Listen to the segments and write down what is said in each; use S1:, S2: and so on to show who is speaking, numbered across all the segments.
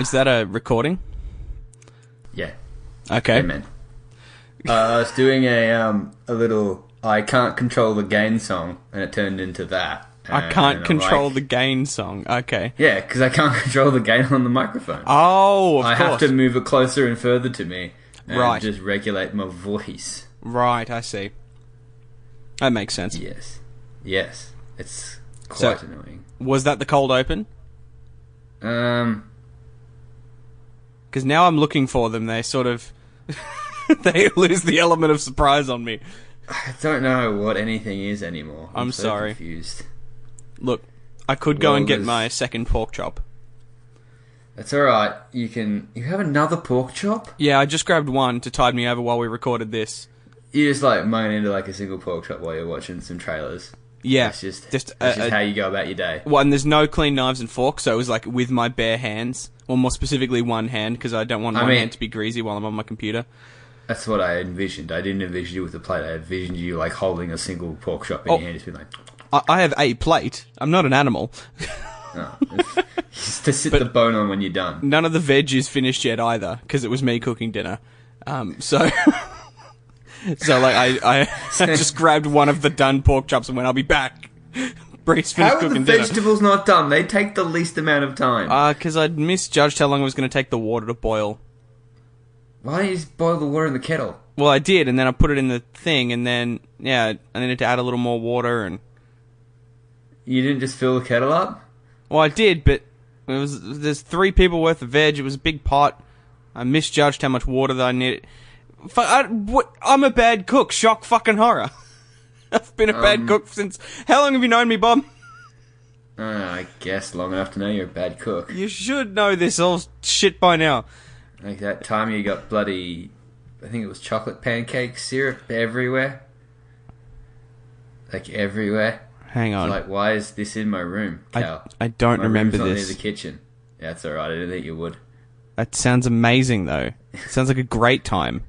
S1: Is that a recording?
S2: Yeah.
S1: Okay.
S2: Amen. Uh, I was doing a um a little I can't control the gain song, and it turned into that.
S1: I can't control
S2: like-
S1: the gain song. Okay.
S2: Yeah, because I can't control the gain on the microphone.
S1: Oh, of
S2: I
S1: course.
S2: have to move it closer and further to me, and
S1: Right.
S2: just regulate my voice.
S1: Right, I see. That makes sense.
S2: Yes, yes, it's
S1: So-
S2: quite annoying.
S1: Was that the cold open?
S2: Um,
S1: Because now I'm looking for them. They sort of they lose the element of surprise on me.
S2: I don't know what anything is anymore.
S1: I'm
S2: so
S1: sorry.
S2: Confused.
S1: Look, I could go
S2: Well,
S1: and get
S2: there's-
S1: my second pork chop.
S2: That's all right. You can. You have another pork chop.
S1: Yeah, I just grabbed one to tide me over while we recorded this.
S2: You just like moan into like a single pork chop while you're watching some trailers.
S1: Yeah,
S2: That's just
S1: just
S2: that's
S1: a-
S2: just
S1: a-
S2: how you go about your day.
S1: Well, and there's no clean knives and forks, so it was like with my bare hands, or more specifically one hand, because I don't want
S2: I
S1: one
S2: mean-
S1: hand to be greasy while I'm on my computer.
S2: That's what I envisioned. I didn't envision you with a plate. I envisioned you like holding a single pork chop in
S1: Oh.
S2: your hand, just being like,
S1: I, I have a plate. I'm not an animal.
S2: just to sit the bone on when you're done.
S1: None of the veg is finished yet either, because it was me cooking dinner. Um, so, so like I, I just grabbed one of the done pork chops and went, "I'll be back." Bree's finished
S2: How are the
S1: cooking dinner.
S2: vegetables not done? They take the least amount of time.
S1: Uh, because I'd misjudged how long it was going to take the water to boil.
S2: Why don't you just boil the water in the kettle?
S1: Well, I did, and then I put it in the thing, and then yeah, I needed to add a little more water, and
S2: You didn't just fill the kettle up?
S1: well, I did, but it was there's three people worth of veg. It was a big pot. I misjudged how much water that I needed. I, I'm a bad cook. Shock fucking horror. I've been a bad
S2: Um,
S1: cook since. How long have you known me, Bob?
S2: Uh, I guess long enough to know you're a bad cook.
S1: You should know this all shit by now.
S2: Like that time you got bloody, I think it was chocolate pancake syrup everywhere. Like everywhere.
S1: Hang on.
S2: Like, why is this in my room,
S1: I,
S2: Cal?
S1: I don't
S2: my
S1: remember
S2: room's not
S1: this.
S2: near the kitchen. Yeah, that's alright. I didn't think you would.
S1: That sounds amazing, though. Sounds like a great time.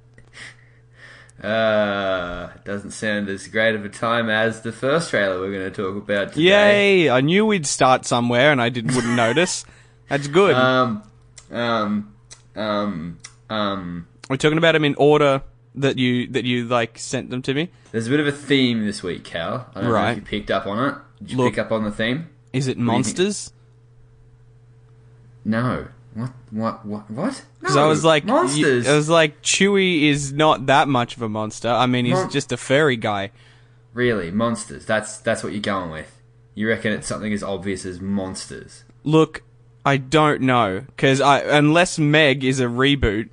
S2: Uh, doesn't sound as great of a time as the first trailer we're going to talk about today.
S1: Yay! I knew we'd start somewhere, and I didn't wouldn't notice. That's good.
S2: Um, um, um, um.
S1: We're talking about them in order that you that you like sent them to me.
S2: There's a bit of a theme this week, Cal. I don't know
S1: Right.
S2: if you picked up on it. Did you
S1: Look-
S2: pick up on the theme?
S1: Is it monsters?
S2: No. What? What? What? What?
S1: Because
S2: No.
S1: I was like,
S2: monsters.
S1: you- I was like, Chewie is not that much of a monster. I mean, he's
S2: Mon-
S1: just a furry guy.
S2: Really, monsters. That's that's what you're going with. You reckon it's something as obvious as monsters?
S1: Look, I don't know because I unless Meg is a reboot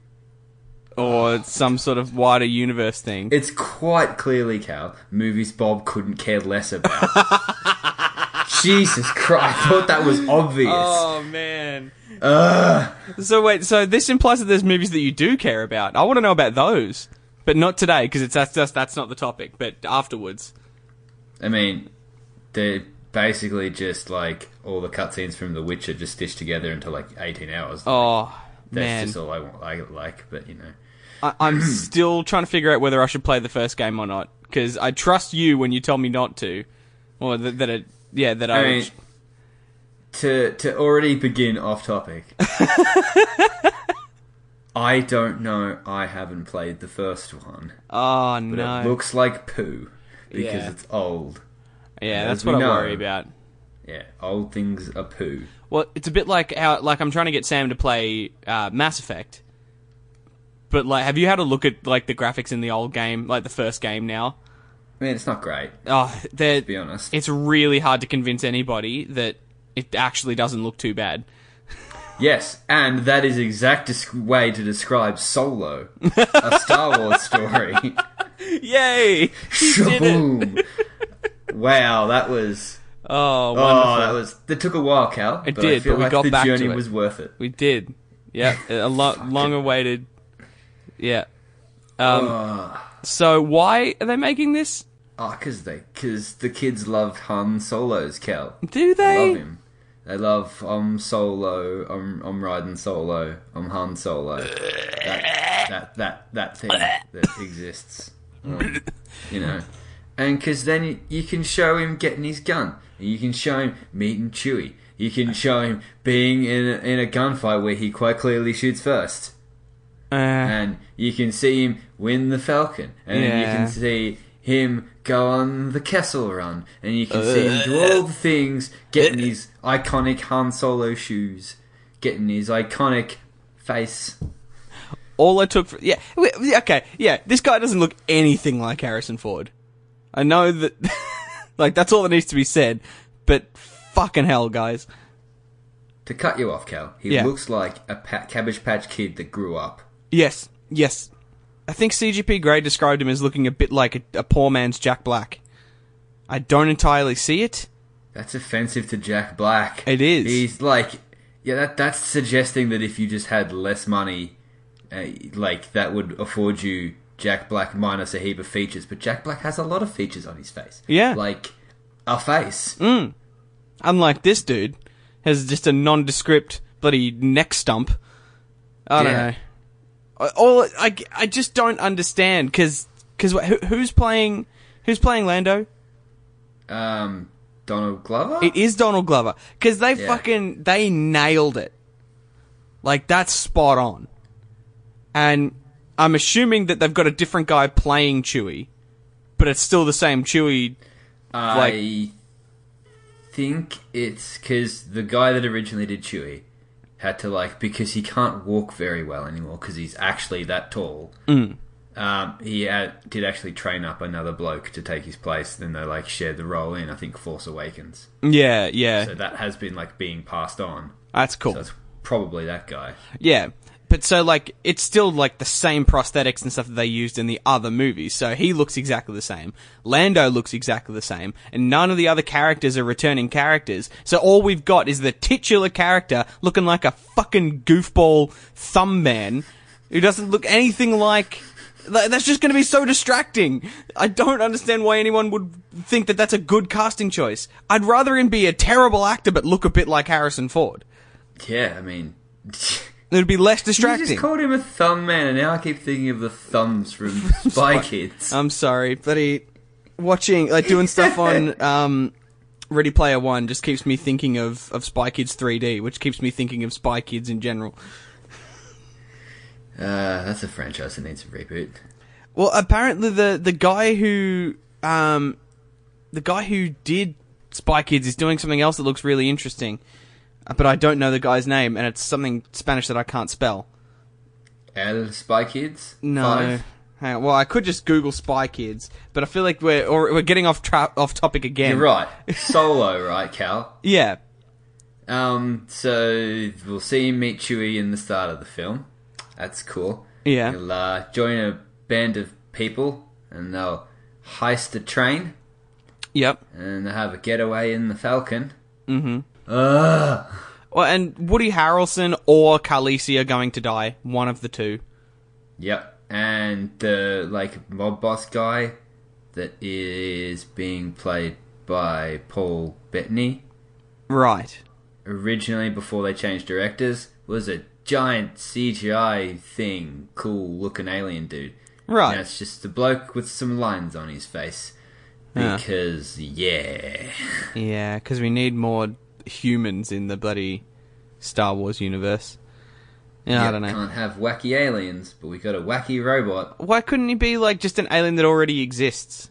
S1: or some sort of wider universe thing.
S2: It's quite clearly, Cal, movies Bob couldn't care less about. Jesus Christ! I thought that was obvious.
S1: Oh man.
S2: Ugh.
S1: So wait, so this implies that there's movies that you do care about. I want to know about those, but not today because it's that's just that's not the topic. But afterwards.
S2: I mean, they're basically just like all the cutscenes from The Witcher just stitched together into like 18 hours.
S1: Oh
S2: That's
S1: man,
S2: just all I want. I like, but you know.
S1: I, I'm still trying to figure out whether I should play the first game or not because I trust you when you tell me not to, or that, that it yeah that I,
S2: I mean, to to already begin off topic. I don't know. I haven't played the first one,
S1: oh
S2: but
S1: no
S2: it looks like poo because
S1: Yeah.
S2: it's old.
S1: yeah that's what I
S2: know.
S1: worry about.
S2: Yeah, old things are poo.
S1: Well, it's a bit like how like I'm trying to get Sam to play uh, Mass Effect, but like, have you had a look at like the graphics in the old game, like the first game now?
S2: I mean, it's not great.
S1: Oh,
S2: To be honest,
S1: it's really hard to convince anybody that it actually doesn't look too bad.
S2: yes, and that is exact des- way to describe Solo, a Star Wars story.
S1: Yay! It.
S2: Shaboom. wow, that was.
S1: Oh,
S2: Oh, that was. That took a while, Cal.
S1: It
S2: but I
S1: did,
S2: feel
S1: but we
S2: like
S1: got
S2: the
S1: back to
S2: journey
S1: it.
S2: was worth it.
S1: We did. Yeah, a lo- long awaited. Yeah. Um, so why are they making this?
S2: oh, cause they, cause the kids love Han Solo's Cal.
S1: Do
S2: They
S1: they?
S2: love him. They love I'm solo. I'm I'm riding solo. I'm Han Solo. That that that, that thing that exists. Um, you know, and because then you, you can show him getting his gun. And you can show him meeting Chewie. You can show him being in a, in a gunfight where he quite clearly shoots first
S1: Uh,
S2: and you can see him win the Falcon, and then you can see him go on the Kessel Run, and you can see him do all the things, getting his iconic Han Solo shoes, getting his iconic face.
S1: all I took for yeah, yeah, okay, yeah. This guy doesn't look anything like Harrison Ford. I know that, like that's all that needs to be said. But fucking hell, guys.
S2: To cut you off, Cal, he
S1: Yeah.
S2: looks like a pa- Cabbage Patch Kid that grew up.
S1: Yes, yes. I think CGP Grey described him as looking a bit like a, a poor man's Jack Black. I don't entirely see it.
S2: That's offensive to Jack Black.
S1: It is.
S2: He's like, yeah, that that's suggesting that if you just had less money, uh, like that would afford you Jack Black minus a heap of features. But Jack Black has a lot of features on his face.
S1: Yeah.
S2: like a face. Mm.
S1: Unlike this dude, has just a nondescript bloody neck stump. I don't
S2: Yeah.
S1: know. I- All I, I just don't understand because because who, who's playing who's playing Lando?
S2: Um, Donald Glover.
S1: It is Donald Glover because they
S2: Yeah.
S1: fucking they nailed it. Like that's spot on. And I'm assuming that they've got a different guy playing Chewie, but it's still the same Chewie.
S2: I think it's because the guy that originally did Chewie had to like because he can't walk very well anymore because he's actually that tall.
S1: Mm.
S2: Um, he had, did actually train up another bloke to take his place. Then they like shared the role in I think Force Awakens.
S1: Yeah, yeah,
S2: So that has been like being passed on.
S1: that's cool.
S2: So it's probably that guy.
S1: Yeah. But so like it's still like the same prosthetics and stuff that they used in the other movies. So he looks exactly the same. Lando looks exactly the same, and none of the other characters are returning characters. So all we've got is the titular character looking like a fucking goofball thumb man who doesn't look anything like That's just going to be so distracting. I don't understand why anyone would think that that's a good casting choice. I'd rather him be a terrible actor but look a bit like Harrison Ford.
S2: Yeah, I mean.
S1: It'd be less
S2: You
S1: distracting.
S2: just called him a thumb man, and now I keep thinking of the thumbs from Spy Kids.
S1: I'm sorry, but he watching like doing stuff on um, Ready Player One just keeps me thinking of of Spy Kids 3D, which keeps me thinking of Spy Kids in general.
S2: Uh, that's a franchise that needs a reboot.
S1: Well, apparently the the guy who um the guy who did Spy Kids is doing something else that looks really interesting, but I don't know the guy's name, and it's something Spanish that I can't spell.
S2: El Spy Kids?
S1: No.
S2: Five?
S1: Hang on. Well, I could just Google Spy Kids, but I feel like we're or we're getting off tra- off topic again.
S2: You're right. Solo, right, Cal?
S1: Yeah.
S2: Um, so we'll see him meet Chewie in the start of the film. That's cool.
S1: Yeah.
S2: He'll uh, join a band of people, and they'll heist a train,
S1: Yep.
S2: and they'll have a getaway in the Falcon. Mm-hmm. Ugh.
S1: Well, and Woody Harrelson or Khaleesi are going to die. One of the two.
S2: Yep. And the like mob boss guy that is being played by Paul Bettany
S1: Right.
S2: originally before they changed directors was a giant CGI thing, cool looking alien dude.
S1: Right.
S2: Now it's just a bloke with some lines on his face. Because yeah.
S1: Yeah, because we need more humans in the bloody Star Wars universe. Yeah, I don't know.
S2: Can't have wacky aliens, but we got a wacky robot.
S1: Why couldn't he be like just an alien that already exists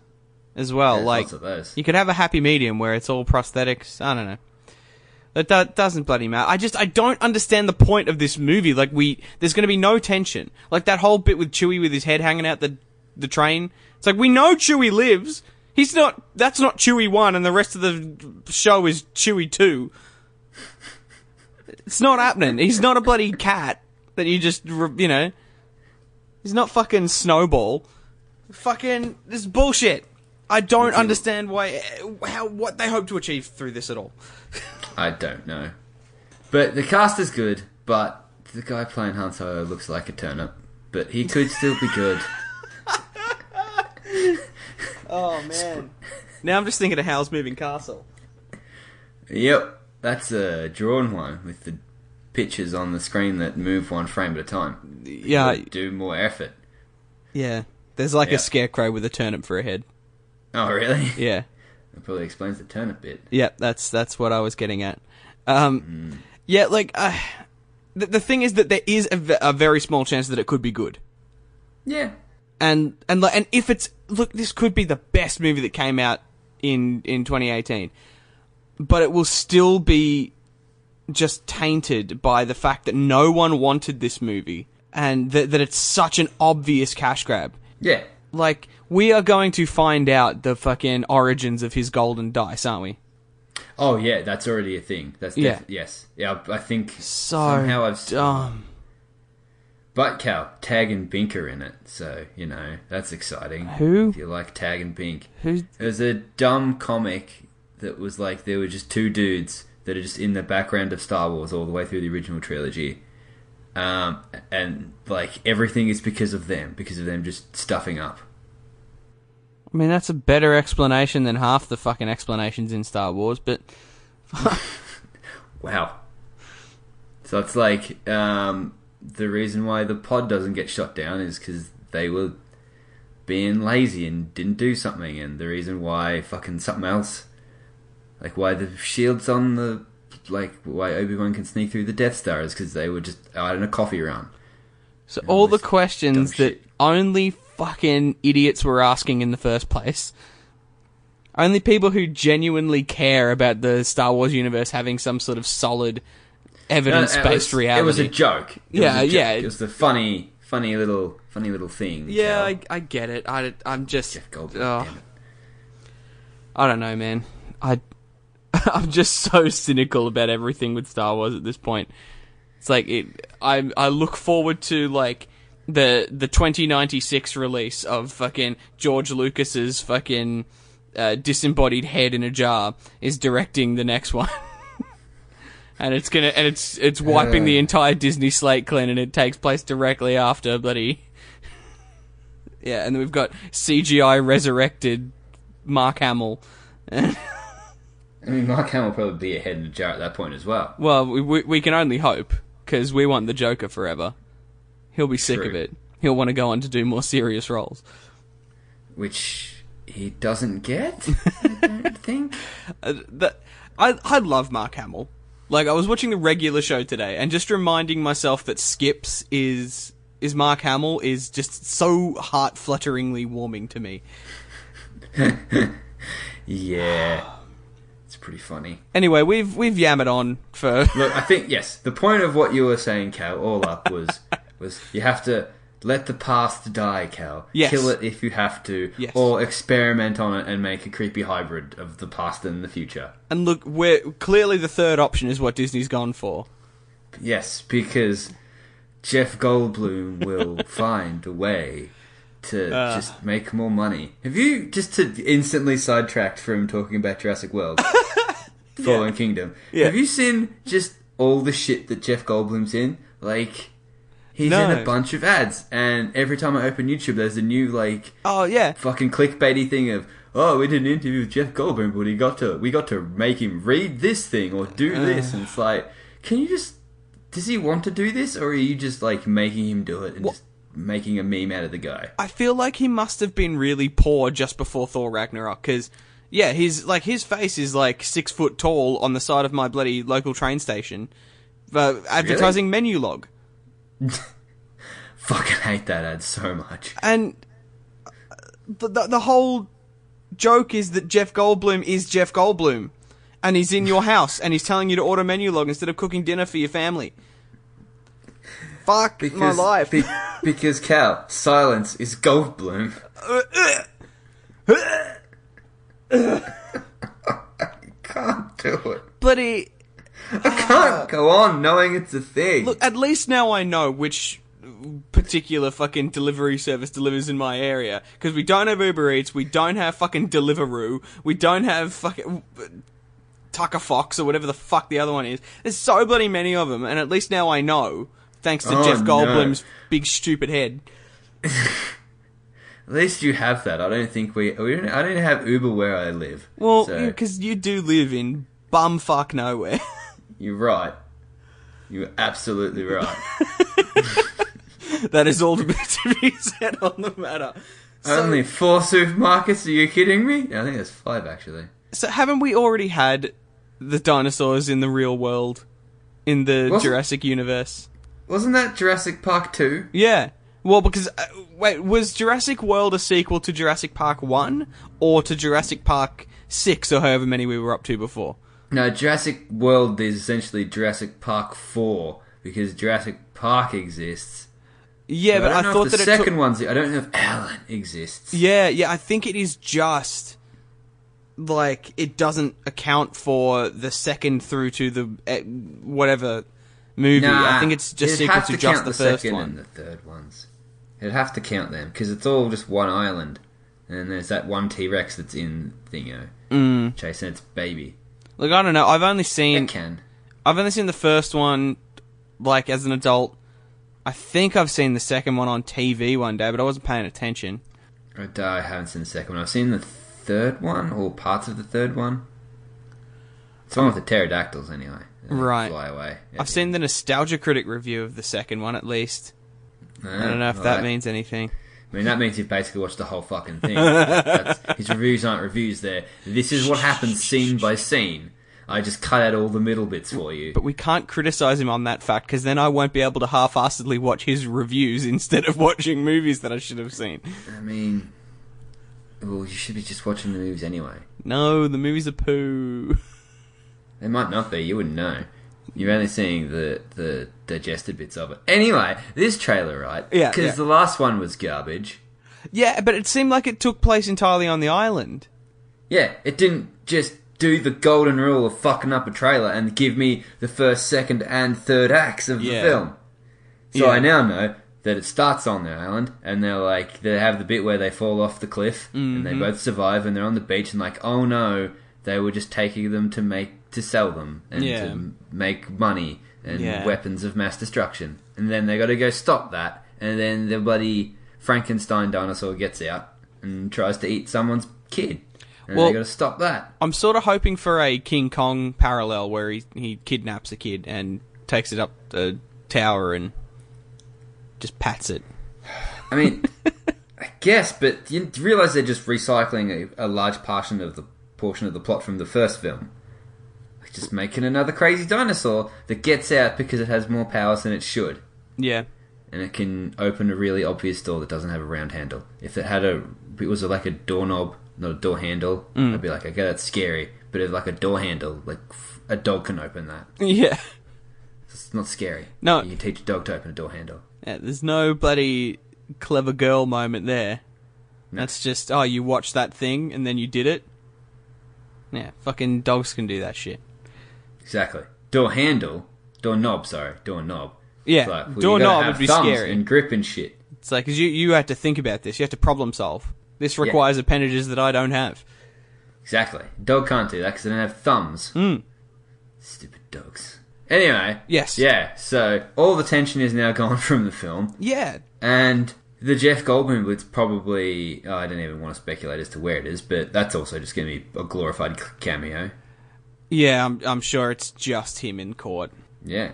S1: as well?
S2: There's
S1: like
S2: lots of those.
S1: you could have a happy medium where it's all prosthetics. I don't know. That, that doesn't bloody matter. I just I don't understand the point of this movie. Like we, there's going to be no tension. Like that whole bit with Chewie with his head hanging out the the train. It's like we know Chewie lives. He's not. That's not Chewie one, and the rest of the show is Chewie two. It's not happening. He's not a bloody cat that you just you know. He's not fucking Snowball. Fucking this is bullshit. I don't understand why how what they hope to achieve through this at all.
S2: I don't know. But the cast is good, but the guy playing Han Solo looks like a turnip. But he could still be good.
S1: Oh man. now I'm just thinking of Howl's Moving Castle.
S2: Yep. that's a drawn one with the pictures on the screen that move one frame at a time.
S1: Yeah,
S2: do more effort.
S1: yeah. There's like
S2: Yeah.
S1: a scarecrow with a turnip for a head.
S2: Oh, really?
S1: Yeah.
S2: That probably explains the turnip bit.
S1: Yeah, that's that's what I was getting at. Um,
S2: Mm.
S1: Yeah, like uh, the, the thing is that there is a, a very small chance that it could be good,
S2: Yeah.
S1: and and like and if it's look, this could be the best movie that came out in in 2018, but it will still be just tainted by the fact that no one wanted this movie and that that it's such an obvious cash grab.
S2: Yeah.
S1: Like we are going to find out the fucking origins of his golden dice, aren't we?
S2: Oh, yeah, that's already a thing. That's
S1: Yeah.
S2: yes. Yeah, I I think
S1: So
S2: somehow I've
S1: dumb.
S2: But Cal, Tag and Bink are in it, so you know that's exciting.
S1: Who?
S2: If you like Tag and Bink,
S1: Who's
S2: was a dumb comic that was like there were just two dudes that are just in the background of Star Wars all the way through the original trilogy, um, and like everything is because of them, because of them just stuffing up.
S1: I mean, that's a better explanation than half the fucking explanations in Star Wars, but
S2: Wow. So it's like um, the reason why the pod doesn't get shot down is because they were being lazy and didn't do something, and the reason why fucking something else, like why the shields on the like why Obi Wan can sneak through the Death Star is because they were just out in a coffee run.
S1: so all the questions that
S2: shit.
S1: only fucking idiots were asking in the first place. Only people who genuinely care about the Star Wars universe having some sort of solid evidence
S2: it
S1: based
S2: was-
S1: reality.
S2: It was a joke. It
S1: Yeah,
S2: a joke.
S1: yeah.
S2: It was the funny, funny little, funny little thing.
S1: yeah. I, I get it. I, I'm just.
S2: Jeff Goldblum.
S1: oh. I don't know, man. I I'm just so cynical about everything with Star Wars at this point. It's like it. I I look forward to like the the 2096 release of fucking George Lucas's fucking uh, disembodied head in a jar is directing the next one. And it's gonna, and it's it's wiping the
S2: Uh.
S1: entire Disney slate clean, and it takes place directly after bloody. Yeah, and then we've got CGI resurrected Mark Hamill.
S2: I mean, Mark Hamill will probably be ahead in the jar at that point as well.
S1: Well, we, we, we can only hope because we want the Joker forever. He'll be sick
S2: True.
S1: of it. He'll want to go on to do more serious roles.
S2: which he doesn't get. I don't think.
S1: Uh, that I I love Mark Hamill. Like I was watching the regular show today, and just reminding myself that Skips is is Mark Hamill is just so heart flutteringly warming to me.
S2: Yeah, it's pretty funny.
S1: Anyway, we've we've yammered on for
S2: Look, I think yes. The point of what you were saying, Cal, all up was was you have to let the past die, Cal.
S1: Yes.
S2: Kill it if you have to,
S1: Yes.
S2: or experiment on it and make a creepy hybrid of the past and the future.
S1: and look, we're clearly the third option is what Disney's gone for.
S2: Yes, because Jeff Goldblum will find a way to
S1: Uh.
S2: just make more money. Have you just to instantly sidetracked from talking about Jurassic World, Fallen Kingdom?
S1: Yeah.
S2: Have you seen just all the shit that Jeff Goldblum's in? Like, he's in a bunch of ads, and every time I open YouTube, there's a new like
S1: Oh yeah,
S2: fucking clickbaity thing of. Oh, we did an interview with Jeff Goldblum, but he got to we got to make him read this thing or do this, and it's like, can you just does he want to do this, or are you just like making him do it and just making a meme out of the guy?
S1: I feel like he must have been really poor just before Thor Ragnarok because. Yeah, his like his face is like six foot tall on the side of my bloody local train station, uh, advertising Menulog.
S2: Fucking hate that ad so much.
S1: And the, the, the whole joke is that Jeff Goldblum is Jeff Goldblum. And he's in your house and he's telling you to order Menulog instead of cooking dinner for your family. Fuck my life.
S2: be- because Cal, silence is Goldblum. Can't do it.
S1: Bloody. Ah.
S2: Can't go on knowing it's a thing.
S1: Look, at least now I know which particular fucking delivery service delivers in my area. Because we don't have Uber Eats, we don't have fucking Deliveroo, we don't have fucking. Tucker Fox or whatever the fuck the other one is. There's so bloody many of them, and at least now I know, thanks to
S2: Oh,
S1: Jeff
S2: no.
S1: Goldblum's big stupid head.
S2: At least you have that. I don't think we. we don't, I don't have Uber where I live.
S1: Well,
S2: So-
S1: because you do live in bumfuck nowhere.
S2: You're right. You're absolutely right.
S1: that is all to be, said on the matter. So,
S2: Only four supermarkets? Are you kidding me? I think there's five actually.
S1: so haven't we already had the dinosaurs in the real world in the
S2: Wasn't-
S1: Jurassic universe?
S2: Wasn't that Jurassic Park 2?
S1: Yeah. Well, because uh, wait, was Jurassic World a sequel to Jurassic Park One or to Jurassic Park Six or however many we were up to before?
S2: No, Jurassic World is essentially Jurassic Park 4 because Jurassic Park exists.
S1: Yeah, but
S2: I
S1: I,
S2: know
S1: thought
S2: the
S1: that
S2: second
S1: took.
S2: one's. I don't know if Alan exists.
S1: Yeah, yeah, I think it is just like it doesn't account for the second through to the uh, whatever movie. I think it's just sequel to,
S2: to
S1: just
S2: count
S1: the,
S2: the
S1: first
S2: second
S1: one.
S2: and the third ones. It'd have to count them because it's all just one island, and there's that one T Rex that's in Thingo
S1: Mm.
S2: chasing its baby.
S1: Like I don't know. I've only seen
S2: It can.
S1: I've only seen the first one, like as an adult. I think I've seen the second one on TV one day, but I wasn't paying attention.
S2: I haven't seen the second one. I've seen the third one or parts of the third one. It's the one with the pterodactyls, anyway.
S1: Right.
S2: Fly away.
S1: I've seen the Nostalgia Critic review of the second one at least. I don't eh, know if that means anything.
S2: I mean, that means you've basically watched the whole fucking thing. That's, his reviews aren't reviews there. This is what happens scene by scene. I just cut out all the middle bits for you.
S1: But we can't criticize him on that fact because then I won't be able to half-assedly watch his reviews instead of watching movies that I should have seen.
S2: I mean, well, you should be just watching the movies anyway.
S1: No, the movies are poo.
S2: They might not be. You wouldn't know. You're only seeing the the digested bits of it. Anyway, this trailer, right?
S1: Yeah,
S2: Because
S1: yeah.
S2: the last one was garbage.
S1: Yeah, but it seemed like it took place entirely on the island.
S2: Yeah, it didn't just do the golden rule of fucking up a trailer and give me the first, second, and third acts of the
S1: Yeah.
S2: film. So
S1: Yeah.
S2: I now know that it starts on the island, and they're like, they have the bit where they fall off the cliff, and
S1: Mm-hmm.
S2: they both survive, and they're on the beach, and like, oh no, they were just taking them to make to sell them and
S1: Yeah.
S2: to make money and
S1: Yeah.
S2: weapons of mass destruction, and then they got to go stop that, and then the bloody Frankenstein dinosaur gets out and tries to eat someone's kid. And
S1: Well-
S2: they got to stop that.
S1: I'm sort of hoping for a King Kong parallel where he he kidnaps a kid and takes it up the tower and just pats it.
S2: I mean, I guess, but you realize they're just recycling a, a large portion of the portion of the plot from the first film. Just making another crazy dinosaur that gets out because it has more powers than it should,
S1: Yeah.
S2: and it can open a really obvious door that doesn't have a round handle. If it had a, it was like a doorknob, not a door handle, mm. I'd be like, okay, that's scary. But if like a door handle, like a dog can open that.
S1: Yeah.
S2: It's not scary.
S1: No.
S2: you can teach a dog to open a door handle.
S1: Yeah, there's no bloody clever girl moment there.
S2: No.
S1: That's just, oh, you watched that thing and then you did it. Yeah, fucking dogs can do that shit.
S2: Exactly. Door handle, door knob. Sorry, door knob.
S1: Yeah,
S2: like, well, you
S1: doorknob
S2: gotta
S1: would be scary.
S2: and grip and shit.
S1: It's like, cause you, you have to think about this. You have to problem solve. This requires appendages that I don't have.
S2: Exactly. Dog can't do that because they don't have thumbs.
S1: Mm.
S2: Stupid dogs. Anyway.
S1: Yes.
S2: Yeah. So all the tension is now gone from the film,
S1: Yeah.
S2: and the Jeff Goldblum blitz probably. Oh, I don't even want to speculate as to where it is, but that's also just going to be a glorified cameo.
S1: Yeah, I'm, I'm sure it's just him in court.
S2: Yeah.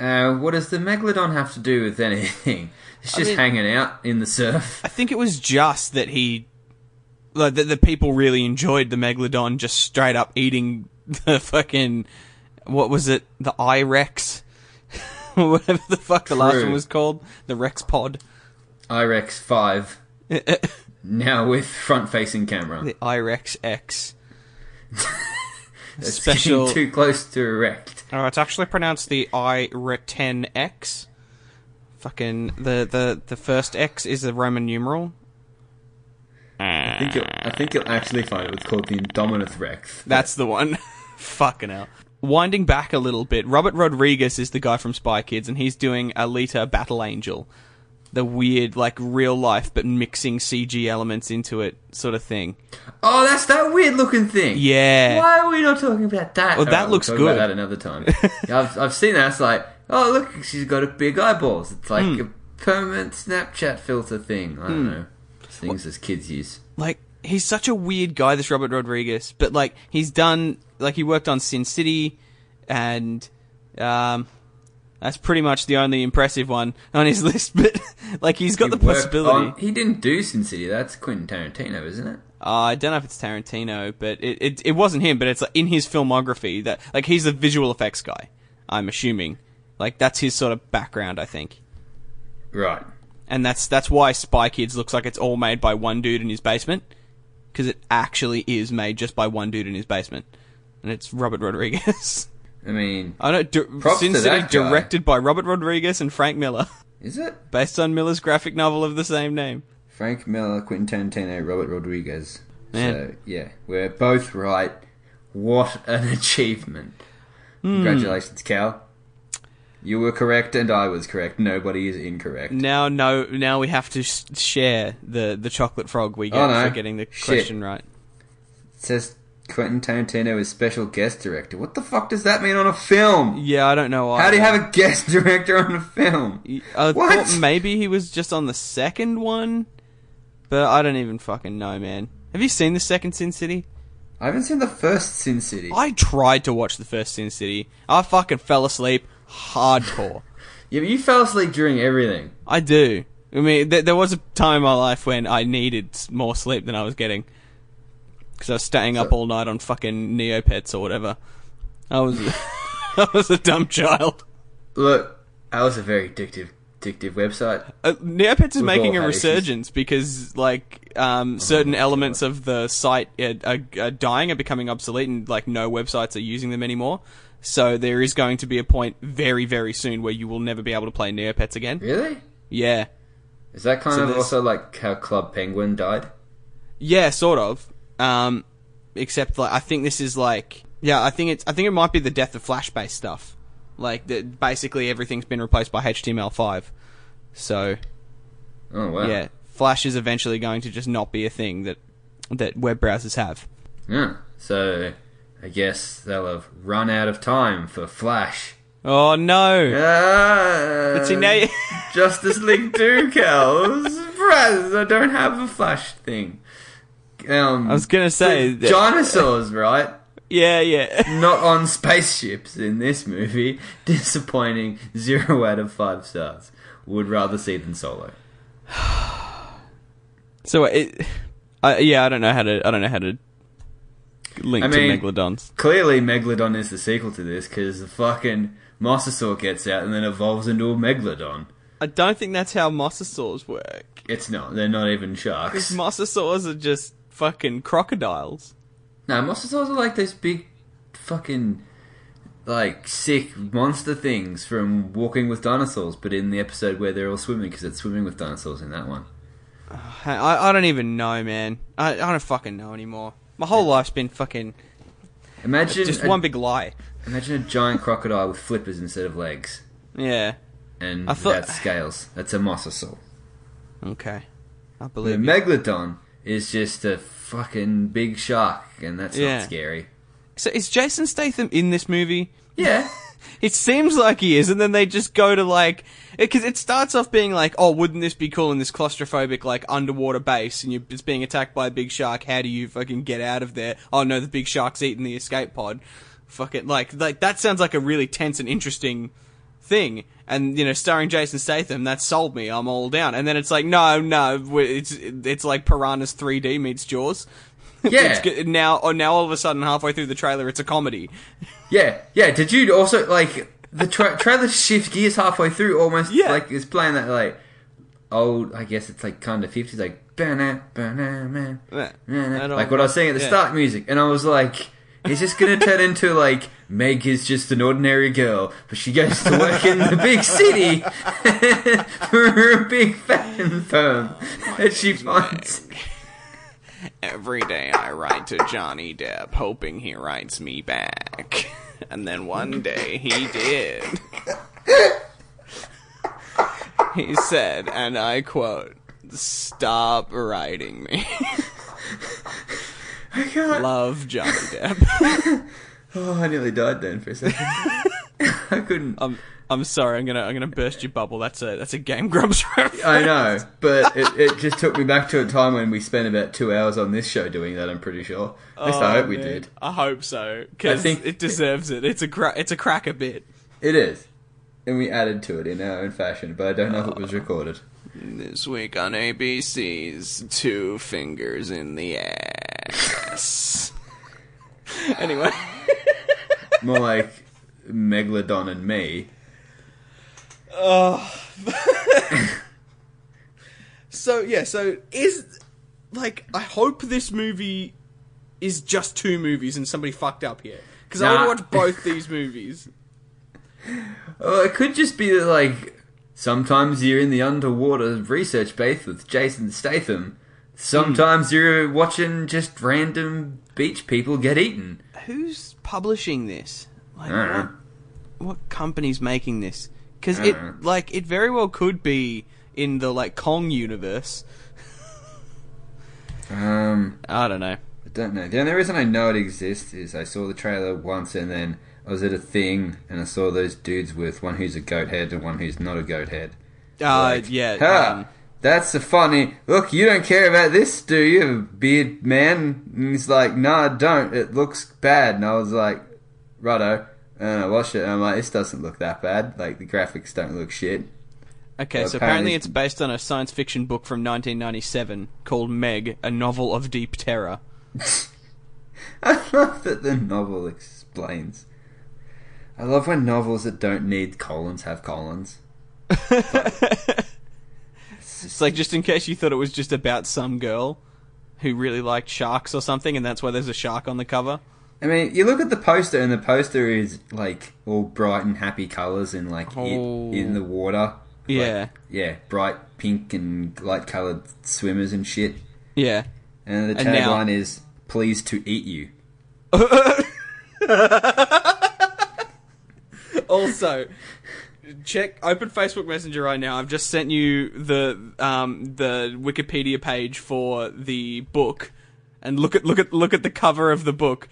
S2: Uh, what does the megalodon have to do with anything? It's
S1: I
S2: just
S1: mean-
S2: hanging out in the surf.
S1: I think it was just that he, like, that the people really enjoyed the megalodon just straight up eating the fucking, what was it, the I Rex, whatever the fuck the last one was called, the Rex Pod,
S2: IREX five now with front-facing camera.
S1: The I Rex X. Special-
S2: too close to erect.
S1: Oh, it's actually pronounced the I Ten X. Fucking the the the first X is a Roman numeral.
S2: I think you'll, I think you'll actually find it was called the Indominus Rex.
S1: That's the one. Fucking hell. Winding back a little bit, Robert Rodriguez is the guy from Spy Kids, and he's doing Alita Battle Angel. The weird, like, real life, but mixing CG elements into it sort of thing.
S2: Oh, that's that weird looking thing.
S1: Yeah.
S2: Why are we not talking about that?
S1: Well, that
S2: we'll
S1: looks
S2: talk
S1: good.
S2: About that another time. I've, I've seen that. It's like, oh look, she's got a big eyeballs. It's like
S1: Hmm.
S2: a permanent Snapchat filter thing. I don't know. Things as kids use.
S1: Like, he's such a weird guy, this Robert Rodriguez. But like, he's done like he worked on Sin City, and um, that's pretty much the only impressive one on his list. But like, he's got
S2: He
S1: the possibility.
S2: on- he didn't do Sin City. That's Quentin Tarantino, isn't it?
S1: Uh, I don't know if it's Tarantino, but it, it it wasn't him. But it's like, in his filmography that like he's a visual effects guy. I'm assuming, like that's his sort of background. I think.
S2: Right.
S1: and that's that's why Spy Kids looks like it's all made by one dude in his basement because it actually is made just by one dude in his basement, and it's Robert Rodriguez.
S2: I mean,
S1: I know. Di- Sin City, directed by Robert Rodriguez and Frank Miller,
S2: is it
S1: based on Miller's graphic novel of the same name.
S2: Frank Miller, Quentin Tarantino, Robert Rodriguez?
S1: Man.
S2: So yeah, we're both right. What an achievement!
S1: Hmm.
S2: Congratulations, Cal. You were correct, and I was correct. Nobody is incorrect.
S1: Now, no, now we have to sh- share the the chocolate frog we get
S2: Oh, no.
S1: for getting the
S2: Shit.
S1: question right.
S2: It says Quentin Tarantino is special guest director. What the fuck does that mean on a film?
S1: Yeah, I don't know why.
S2: How do you have a guest director on a film?
S1: I
S2: What?
S1: thought maybe he was just on the second one, but I don't even fucking know, man. Have you seen the second Sin City?
S2: I haven't seen the first Sin City.
S1: I tried to watch the first Sin City. I fucking fell asleep hardcore.
S2: Yeah, but you fell asleep during everything.
S1: I do. I mean, th- there was a time in my life when I needed more sleep than I was getting. Because I was staying up all night on fucking Neopets or whatever. I was, I was a dumb child.
S2: Look, that was a very addictive, addictive website.
S1: Uh, Neopets is
S2: We've
S1: making a
S2: had issues.
S1: resurgence because, like, um, certain
S2: my
S1: elements of the site are, are, are dying, are becoming obsolete, and like no websites are using them anymore. So there is going to be a point very, very soon where you will never be able to play Neopets again.
S2: Really?
S1: Yeah,
S2: Is that kind
S1: So
S2: of also like how Club Penguin died?
S1: yeah, sort of. Um, except like I think this is like, yeah, I think it's, I think it might be the death of Flash based stuff. Like that, basically everything's been replaced by HTML5. So
S2: Oh wow.
S1: yeah, Flash is eventually going to just not be a thing that that web browsers have.
S2: Yeah. So, I guess they'll have run out of time for Flash.
S1: Oh no!
S2: Ah,
S1: It's in there.
S2: Justice League 2, Cal. I don't have a Flash thing. Um,
S1: I was gonna say, that-
S2: dinosaurs, right?
S1: yeah, yeah.
S2: Not on spaceships in this movie. Disappointing. Zero out of five stars. Would rather see than Solo.
S1: So it, I, yeah, I don't know how to, I don't know how to link
S2: I mean-
S1: to Megalodons.
S2: Clearly, Megalodon is the sequel to this because the fucking Mosasaur gets out and then evolves into a Megalodon.
S1: I don't think that's how mosasaurs work.
S2: It's not. They're not even sharks.
S1: Mosasaurs are just fucking crocodiles.
S2: No, mosasaurs are like those big, fucking, like sick monster things from Walking with Dinosaurs, but in the episode where they're all swimming because it's swimming with dinosaurs in that one.
S1: Uh, I, I don't even know, man. I, I don't fucking know anymore. My whole life's been fucking
S2: Imagine
S1: just
S2: a,
S1: one big lie.
S2: Imagine a giant crocodile with flippers instead of legs,
S1: Yeah.
S2: and
S1: I thought-
S2: that's scales. That's a mosasaur.
S1: Okay. I
S2: The
S1: believe you.
S2: megalodon is just a fucking big shark, and that's
S1: Yeah.
S2: not scary.
S1: So is Jason Statham in this movie?
S2: Yeah.
S1: It seems like he is, and then they just go to like, because it starts off being like, oh, wouldn't this be cool in this claustrophobic like underwater base, and you're it's being attacked by a big shark. How do you fucking get out of there? Oh no, the big shark's eating the escape pod. Fucking like like that sounds like a really tense and interesting thing. And you know, starring Jason Statham, that sold me. I'm all down. And then it's like, no, no, it's it's like Piranha's 3D meets Jaws.
S2: Yeah.
S1: Now, or now all of a sudden, halfway through the trailer, it's a comedy.
S2: Yeah, yeah. Did you also like the tra- trailer shift gears halfway through? Almost
S1: Yeah.
S2: like it's playing that like old. I guess it's like kind of fifties, like "Ba-na, ba-na, man,
S1: Yeah.
S2: na-na,"
S1: I don't-
S2: like what I was saying at the
S1: yeah.
S2: start music, and I was like. Is this gonna turn into like Meg is just an ordinary girl, but she goes to work in the big city for a big fashion firm, and she finds
S1: Every day I write to Johnny Depp, hoping he writes me back. And then one day he did. He said, and I quote, Stop writing me.
S2: I.
S1: Love Johnny Depp.
S2: Oh, I nearly died then for a second. I couldn't.
S1: I'm I'm sorry. I'm gonna I'm gonna burst your bubble. That's a that's a Game Grumps reference.
S2: I know, but it, it just took me back to a time when we spent about two hours on this show doing that. I'm pretty sure. At least I
S1: Oh,
S2: hope we did.
S1: I hope so because
S2: I think-
S1: it deserves it. It's a cra- it's a cracker bit.
S2: It is, and we added to it in our own fashion. But I don't know if it was oh. recorded.
S1: This week on ABC's Two Fingers in the Ass. anyway,
S2: More like Megalodon and me. Oh.
S1: so yeah, so is like I hope this movie is just two movies and somebody fucked up here because I want to watch both these movies.
S2: Oh, it could just be that, like, sometimes you're in the underwater research base with Jason Statham. Sometimes you're watching just random beach people get eaten.
S1: Who's publishing this? Like, what, what company's making this? Because it
S2: know.
S1: like it very well could be in the like Kong universe.
S2: Um,
S1: I don't know.
S2: I don't know. The only reason I know it exists is I saw the trailer once and then I was at a thing and I saw those dudes with one who's a goat head and one who's not a goat head.
S1: Uh,
S2: Like,
S1: yeah.
S2: Ha!
S1: um,
S2: that's a funny. Look, you don't care about this, do you, beard man? And he's like, no, I don't. It looks bad. And I was like, righto. And I watched it and I'm like, this doesn't look that bad. Like, the graphics don't look shit.
S1: okay, so apparently
S2: apparently-
S1: it's based on a science fiction book from 1997 called Meg, a novel of deep terror.
S2: I love that the novel explains. I love when novels that don't need colons have colons.
S1: It's like just in case you thought it was just about some girl who really liked sharks or something, and that's why there's a shark on the cover.
S2: I mean, you look at the poster, and the poster is like all bright and happy colors, and like
S1: Oh.
S2: in the water. Like,
S1: Yeah,
S2: yeah, bright pink and light colored swimmers and shit.
S1: yeah.
S2: And the
S1: And now-
S2: tagline is "Pleased to eat you."
S1: also, check open Facebook Messenger right now. I've just sent you the um the Wikipedia page for the book, and look at look at look at the cover of the book.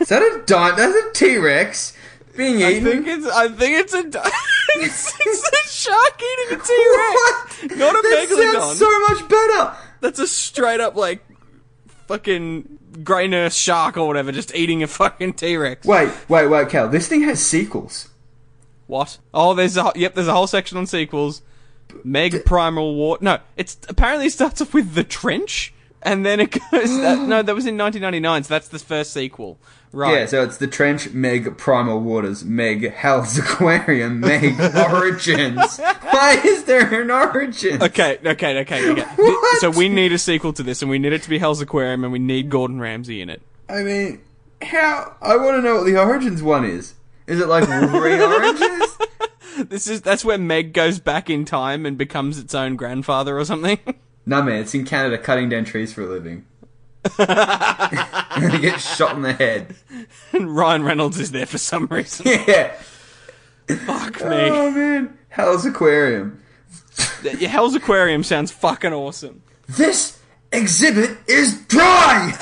S2: Is that a di- That's a T Rex being
S1: I
S2: eaten.
S1: think it's I think it's a di- it's, it's a shark eating a T Rex, not a
S2: that
S1: megalodon.
S2: sounds so much better.
S1: That's a straight up like fucking grey nurse shark or whatever, just eating a fucking T Rex.
S2: Wait, wait, wait, Cal. This thing has sequels.
S1: What? Oh, there's a yep. There's a whole section on sequels. Meg Primal War. No, it's apparently it starts off with the trench, and then it goes. that, no, that was in 1999. So that's the first sequel, right?
S2: Yeah, so it's the Trench, Meg, Primal Waters, Meg, Hell's Aquarium, Meg, Origins. Why is there an Origins?
S1: Okay, okay, okay, okay.
S2: What?
S1: So we need a sequel to this, and we need it to be Hell's Aquarium, and we need Gordon Ramsay in it.
S2: I mean, how? I want to know what the Origins one is. Is it like Wolverine Origins?
S1: This is that's where Meg goes back in time and becomes its own grandfather or something.
S2: No man, it's in Canada cutting down trees for a living. and he gets shot in the head.
S1: and Ryan Reynolds is there for some reason.
S2: Yeah.
S1: Fuck me.
S2: Oh man, Hell's Aquarium.
S1: Yeah, Hell's Aquarium sounds fucking awesome.
S2: This exhibit is dry.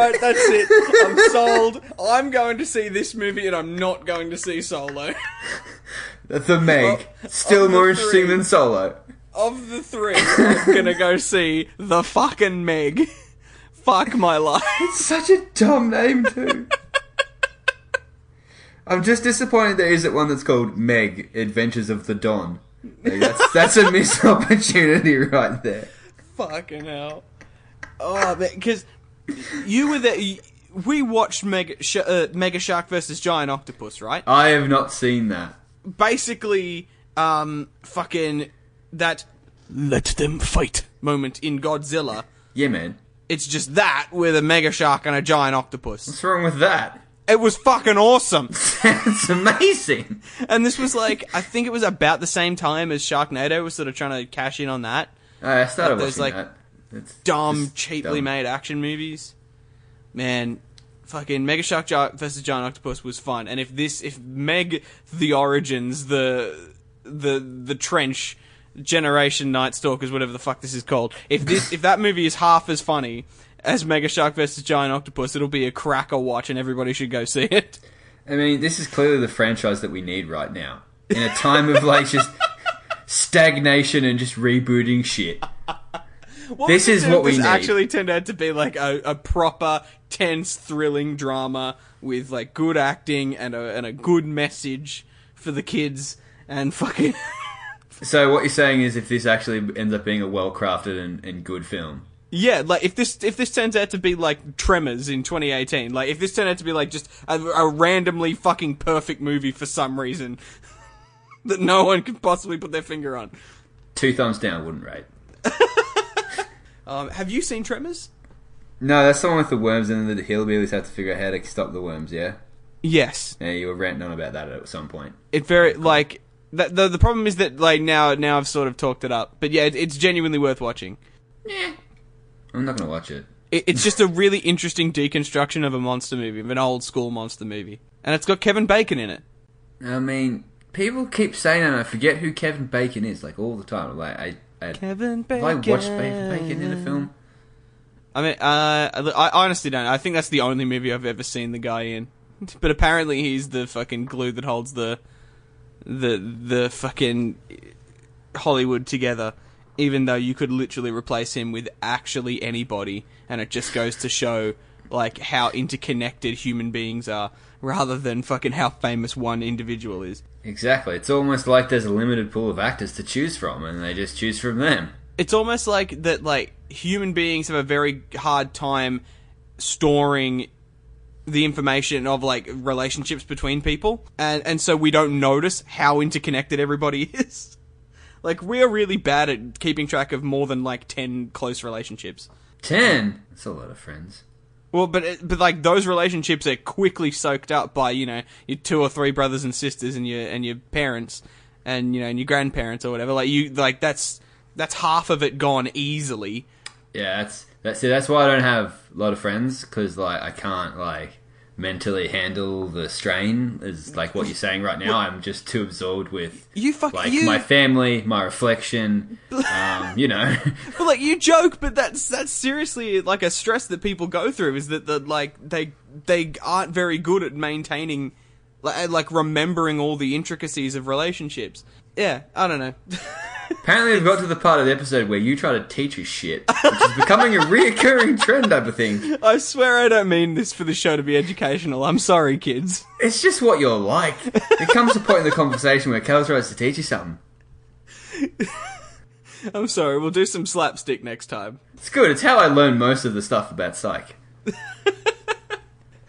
S1: Right, that's it. I'm sold. I'm going to see this movie, and I'm not going to see Solo.
S2: The Meg, still
S1: of
S2: more interesting
S1: three-
S2: than Solo.
S1: Of the three, I'm gonna go see the fucking Meg. Fuck my life.
S2: It's such a dumb name too. I'm just disappointed there isn't one that's called Meg Adventures of the Dawn. Like, that's that's a missed opportunity right there.
S1: Fucking hell. Oh, because you were there. We watched Mega, Sh- uh, Mega Shark versus Giant Octopus, right?
S2: I have not seen that.
S1: Basically, um, fucking that let them fight moment in Godzilla.
S2: Yeah, man.
S1: It's just that with a mega shark and a giant octopus.
S2: What's wrong with that?
S1: It was fucking awesome.
S2: That's amazing.
S1: And this was like, I think it was about the same time as Sharknado was sort of trying to cash in on that.
S2: I started
S1: There's,
S2: watching
S1: like,
S2: that. It's
S1: Dumb, cheaply
S2: dumb.
S1: made action movies. Man, fucking Mega Shark versus Giant Octopus was fun. And if this, if Meg the Origins, the, the, the trench, Generation Night Stalkers, whatever the fuck this is called, if this, if that movie is half as funny as Mega Shark vs Giant Octopus, it'll be a cracker watch, and everybody should go see it.
S2: I mean, this is clearly the franchise that we need right now. In a time of like just stagnation and just rebooting shit.
S1: What
S2: This is what we
S1: this
S2: need.
S1: actually turned out to be like a, a proper, tense, thrilling drama with like good acting and a and a good message for the kids and fucking.
S2: So what you're saying is if this actually ends up being a well crafted and, and good film.
S1: Yeah, like if this if this turns out to be like Tremors in 2018, like if this turned out to be like just a, a randomly fucking perfect movie for some reason that no one could possibly put their finger on.
S2: Two thumbs down wouldn't rate.
S1: Um, have you seen Tremors?
S2: No, that's the one with the worms and then the hillbillies have to figure out how to stop the worms, yeah?
S1: Yes.
S2: Yeah, you were ranting on about that at some point.
S1: It very like that. The the problem is that like now now I've sort of talked it up, but yeah, it, it's genuinely worth watching. Yeah.
S2: I'm not gonna watch it.
S1: It, it's just a really interesting deconstruction of a monster movie, of an old school monster movie, and it's got Kevin Bacon in it.
S2: I mean, people keep saying that and I forget who Kevin Bacon is, like all the time. Like I, I
S1: Kevin
S2: have I watched Kevin Bacon in a film?
S1: I mean, uh, I honestly don't. I think that's the only movie I've ever seen the guy in. But apparently, he's the fucking glue that holds the the the fucking Hollywood together. Even though you could literally replace him with actually anybody, and it just goes to show like how interconnected human beings are, rather than fucking how famous one individual is.
S2: Exactly. It's almost like there's a limited pool of actors to choose from, and they just choose from them.
S1: it's almost like that like human beings have a very hard time storing the information of like relationships between people and and so we don't notice how interconnected everybody is like we're really bad at keeping track of more than like 10 close relationships
S2: Ten. That's a lot of friends.
S1: Well but but like those relationships are quickly soaked up by you know your two or three brothers and sisters and your and your parents and you know and your grandparents or whatever. Like you like that's that's half of it gone easily.
S2: Yeah, that's that's see, that's why I don't have a lot of friends because like I can't like mentally handle the strain. Is like what you're saying right now. I'm just too absorbed with
S1: You fuck
S2: like
S1: you.
S2: my family, my reflection. um, you know,
S1: But like you joke, but that's that's seriously like a stress that people go through. Is that that like they they aren't very good at maintaining, like, like remembering all the intricacies of relationships. Yeah, I don't know.
S2: apparently we've got to the part of the episode where you try to teach us shit, which is becoming a reoccurring trend. I think
S1: I swear I don't mean this for the show to be educational. I'm sorry, kids.
S2: it's just what you're like. It comes a point in the conversation where Cal tries to teach you something.
S1: I'm sorry. We'll do some slapstick next time.
S2: It's good. It's how I learned most of the stuff about psych.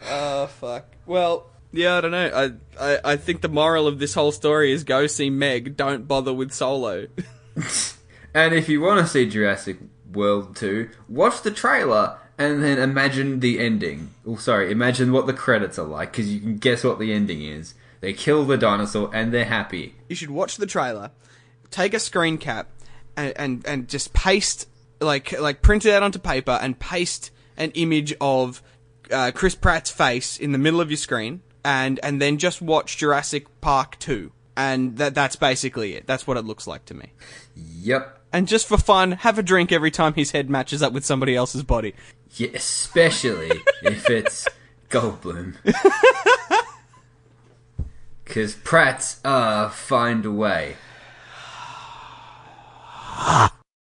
S1: Oh fuck. Well, yeah, I don't know. I, I I think the moral of this whole story is go see Meg. Don't bother with Solo.
S2: And if you want to see Jurassic World 2, watch the trailer and then imagine the ending. Oh, sorry, imagine what the credits are like because you can guess what the ending is. They kill the dinosaur and they're happy.
S1: you should watch the trailer, take a screen cap, and and, and just paste like like print it out onto paper and paste an image of uh, Chris Pratt's face in the middle of your screen, and and then just watch Jurassic Park two, and that that's basically it. That's what it looks like to me.
S2: Yep.
S1: And just for fun, have a drink every time his head matches up with somebody else's body.
S2: Yeah, especially if it's Goldblum. Because Pratt's, uh, find a way.